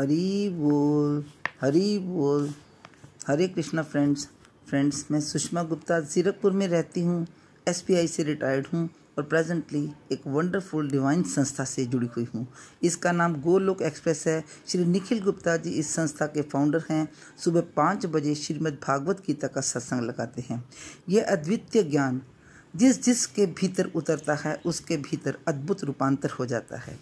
हरी बोल हरी बोल। हरे Krishna friends friends मैं सुषमा गुप्ता जीरकपुर में रहती हूँ एसपीआई से रिटायर्ड हूँ और प्रेजेंटली एक वंडरफुल डिवाइन संस्था से जुड़ी हुई हूँ। इसका नाम गोलोक एक्सप्रेस है। श्री निखिल गुप्ता जी इस संस्था के फाउंडर हैं। सुबह पाँच बजे श्रीमद् भागवत गीता का सत्संग लगाते हैं। यह अद्वितीय ज्ञान जिस जिस के भीतर उतरता है, उसके भीतर अद्भुत रूपांतर हो जाता है।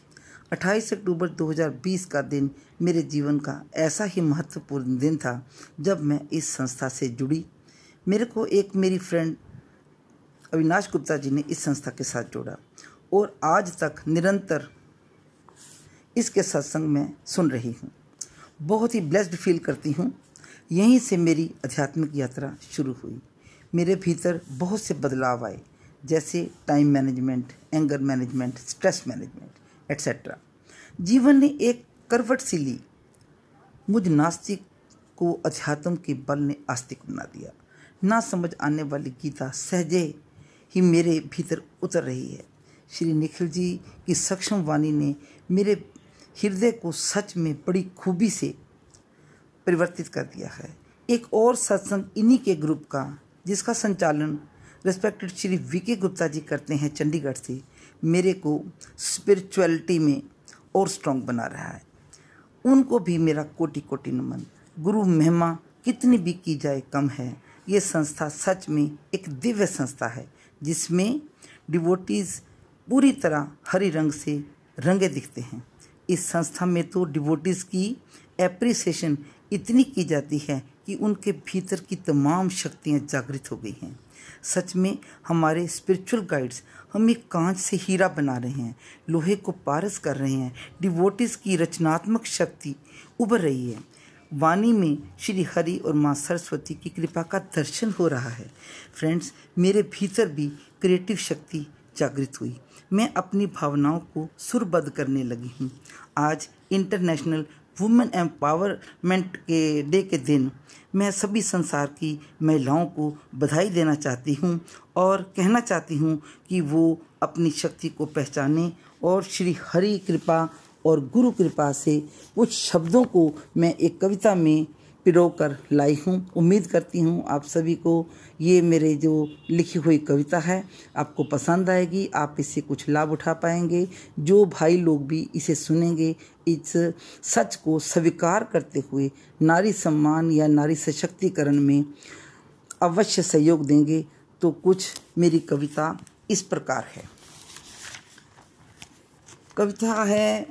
28 अक्टूबर 2020 का दिन मेरे जीवन का ऐसा ही महत्वपूर्ण दिन था जब मैं इस संस्था से जुड़ी। मेरे को एक मेरी फ्रेंड अविनाश गुप्ता जी ने इस संस्था के साथ जोड़ा और आज तक निरंतर इसके सत्संग में सुन रही हूँ। बहुत ही ब्लेस्ड फील करती हूँ। यहीं से मेरी आध्यात्मिक यात्रा शुरू हुई। मेरे भीतर बहुत से बदलाव आए, जैसे time management anger management stress management etcetera जीवन ने एक करवट सी ली। मुझ नास्तिक को अध्यात्म के बल ने आस्तिक बना दिया। ना समझ आने वाली गीता सहजे ही मेरे भीतर उतर रही है। श्री निखिल जी की सक्षम वाणी ने मेरे हृदय को सच में बड़ी खूबी से परिवर्तित कर दिया है। एक और सत्संग इन्हीं के ग्रुप का, जिसका संचालन रिस्पेक्टेड श्री वी के गुप्ता जी करते हैं चंडीगढ़ से मेरे को स्पिरिचुअलिटी में और स्ट्रांग बना रहा है। उनको भी मेरा कोटि कोटि नमन। गुरु महिमा कितनी भी की जाए कम है। ये संस्था सच में एक दिव्य संस्था है, जिसमें डिवोटीज़ पूरी तरह हरी रंग से रंगे दिखते हैं। इस संस्था में तो डिवोटीज़ की एप्रिसिएशन इतनी की जाती है कि उनके भीतर की तमाम शक्तियाँ जागृत हो गई हैं। सच में हमारे स्पिरिचुअल गाइड्स हम कांच से हीरा बना रहे हैं, लोहे को पारस कर रहे हैं डिवोटिस की रचनात्मक शक्ति उभर रही है। वाणी में श्री हरि और माँ सरस्वती की कृपा का दर्शन हो रहा है। फ्रेंड्स मेरे भीतर भी क्रिएटिव शक्ति जागृत हुई। मैं अपनी भावनाओं को सुरबद्ध करने लगी हूँ। आज इंटरनेशनल वुमेन एम्पावरमेंट के डे के दिन मैं सभी संसार की महिलाओं को बधाई देना चाहती हूँ और कहना चाहती हूँ कि वो अपनी शक्ति को पहचाने और श्री हरि कृपा और गुरु कृपा से कुछ शब्दों को मैं एक कविता में पिरो कर लाई हूँ। उम्मीद करती हूँ आप सभी को ये मेरे जो लिखी हुई कविता है आपको पसंद आएगी। आप इससे कुछ लाभ उठा पाएँगे। जो भाई लोग भी इसे सुनेंगे, इस सच को स्वीकार करते हुए नारी सम्मान या नारी सशक्तिकरण में अवश्य सहयोग देंगे तो कुछ मेरी कविता इस प्रकार है। कविता है,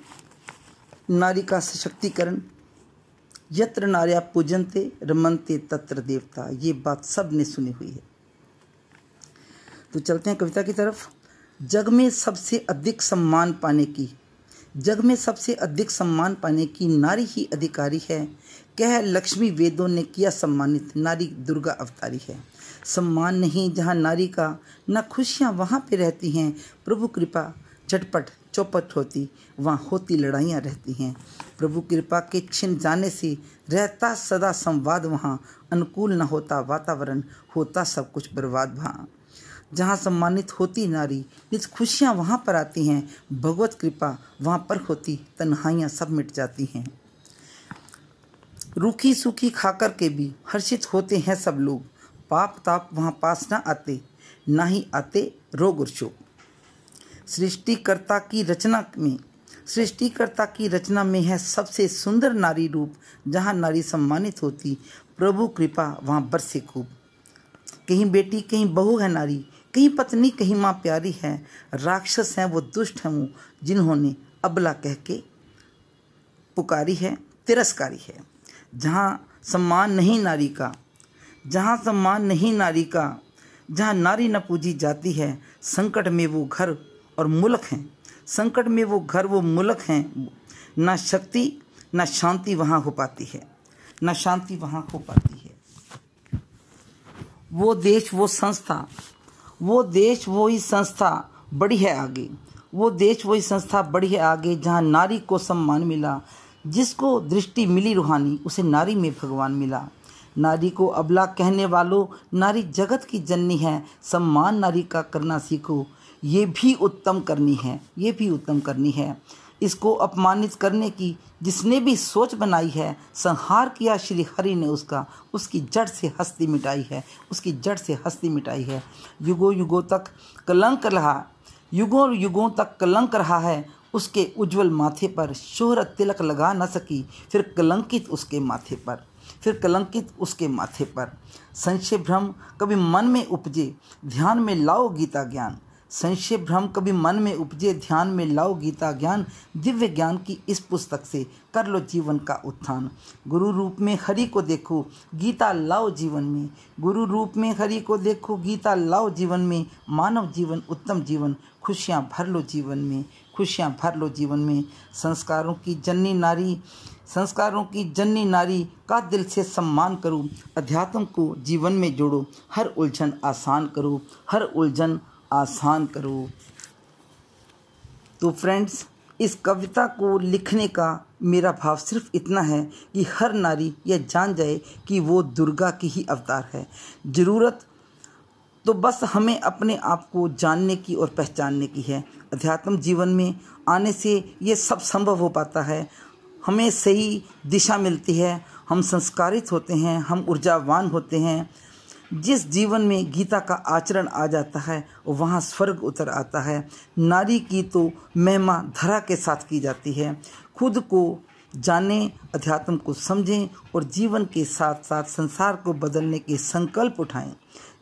नारी का सशक्तिकरण। यत्र नार्या पूजनते, रमनते तत्र देवता। ये बात सबने सुनी हुई है। तो चलते हैं कविता की तरफ़। जग में सबसे अधिक सम्मान पाने की। जग में सबसे अधिक सम्मान पाने की नारी ही अधिकारी है। कह लक्ष्मी वेदों ने किया सम्मानित। नारी दुर्गा अवतारी है। सम्मान नहीं जहाँ नारी का, न खुशियाँ वहाँ पे रहती हैं। प्रभु कृपा झटपट चौपट होती। वहाँ होती लड़ाइयाँ रहती हैं। प्रभु कृपा के छिन जाने से रहता सदा संवाद वहाँ, अनुकूल न होता वातावरण, होता सब कुछ बर्बाद वहाँ। जहाँ सम्मानित होती नारी, निज खुशियाँ वहाँ पर आती हैं। भगवत कृपा वहाँ पर होती, तन्हाइयाँ सब मिट जाती हैं। रूखी सूखी खाकर के भी हर्षित होते हैं सब लोग। पाप ताप वहाँ पास ना आते, ना ही आते रोग और शोक। सृष्टिकर्ता की रचना में सृष्टिकर्ता की रचना में है सबसे सुंदर नारी रूप, जहाँ नारी सम्मानित होती। प्रभु कृपा, वहाँ बरसे खूब। कहीं बेटी, कहीं बहू है नारी, कहीं पत्नी, कहीं माँ प्यारी है। राक्षस हैं, वो दुष्ट हैं वो जिन्होंने अबला कह के पुकारी है, तिरस्कारी है। जहाँ सम्मान नहीं नारी का, जहाँ सम्मान नहीं नारी का, जहाँ नारी न पूजी जाती है, संकट में वो घर और मुल्क हैं। संकट में वो घर, वो मुल्क हैं। ना शक्ति, ना शांति वहाँ हो पाती है। ना शांति वहाँ हो पाती है। वो देश, वो संस्था, वो देश, वो ही संस्था बड़ी है आगे। वो देश वही संस्था बड़ी है आगे। जहाँ नारी को सम्मान मिला, जिसको दृष्टि मिली रूहानी, उसे नारी में भगवान मिला। नारी को अबला कहने वालों, नारी जगत की जननी है। सम्मान नारी का करना सीखो। ये भी उत्तम करनी है, ये भी उत्तम करनी है। इसको अपमानित करने की जिसने भी सोच बनाई है, संहार किया श्री हरि ने उसका, उसकी जड़ से हस्ती मिटाई है, उसकी जड़ से हस्ती मिटाई है। युगों युगों तक कलंक रहा, युगों युगों तक कलंक रहा है, उसके उज्जवल माथे पर शोहरत तिलक लगा न सकी, फिर कलंकित उसके माथे पर, फिर कलंकित उसके माथे पर। संशय भ्रम कभी मन में उपजे, ध्यान में लाओ गीता ज्ञान। संशय भ्रम कभी मन में उपजे, ध्यान में लाओ गीता ज्ञान, दिव्य ज्ञान की इस पुस्तक से कर लो जीवन का उत्थान। गुरु रूप में हरि को देखो, गीता लाओ जीवन में। गुरु रूप में हरि को देखो, गीता लाओ जीवन में। मानव जीवन, उत्तम जीवन, खुशियाँ भर लो जीवन में। खुशियाँ भर लो जीवन में। संस्कारों की जननी नारी, संस्कारों की जननी नारी का दिल से सम्मान करो। अध्यात्म को जीवन में जोड़ो। हर उलझन आसान करो। हर उलझन आसान करो। तो फ्रेंड्स इस कविता को लिखने का मेरा भाव सिर्फ़ इतना है कि हर नारी यह जान जाए कि वो दुर्गा की ही अवतार है। ज़रूरत तो बस हमें अपने आप को जानने की और पहचानने की है। अध्यात्म जीवन में आने से ये सब संभव हो पाता है। हमें सही दिशा मिलती है, हम संस्कारित होते हैं, हम ऊर्जावान होते हैं जिस जीवन में गीता का आचरण आ जाता है, वहाँ स्वर्ग उतर आता है। नारी की तो महिमा धरा के साथ की जाती है। खुद को जाने, अध्यात्म को समझें और जीवन के साथ साथ संसार को बदलने के संकल्प उठाएँ।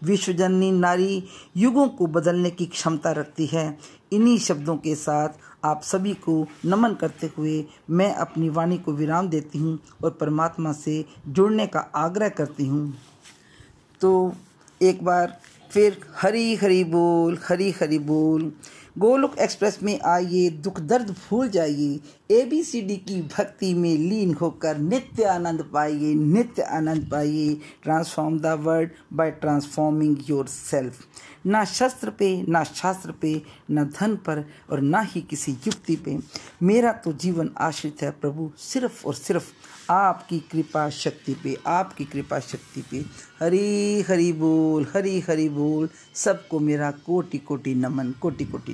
विश्वजननी नारी युगों को बदलने की क्षमता रखती है। इन्हीं शब्दों के साथ आप सभी को नमन करते हुए मैं अपनी वाणी को विराम देती हूँ और परमात्मा से जुड़ने का आग्रह करती हूँ। तो एक बार फिर हरी हरी बोल हरी हरी बोल। गोलोक एक्सप्रेस में आइए, दुख दर्द भूल जाइए। ए बी सी डी की भक्ति में लीन होकर नित्य आनंद पाइए, नित्य आनंद पाइए। Transform the world by transforming yourself ना शस्त्र पे, ना शास्त्र पे, ना धन पर और ना ही किसी युक्ति पे। मेरा तो जीवन आश्रित है प्रभु, सिर्फ़ और सिर्फ़ आपकी कृपा शक्ति पे, आपकी कृपा शक्ति पे। हरी हरी बोल, हरी हरी बोल। सबको मेरा कोटि कोटि नमन कोटि कोटि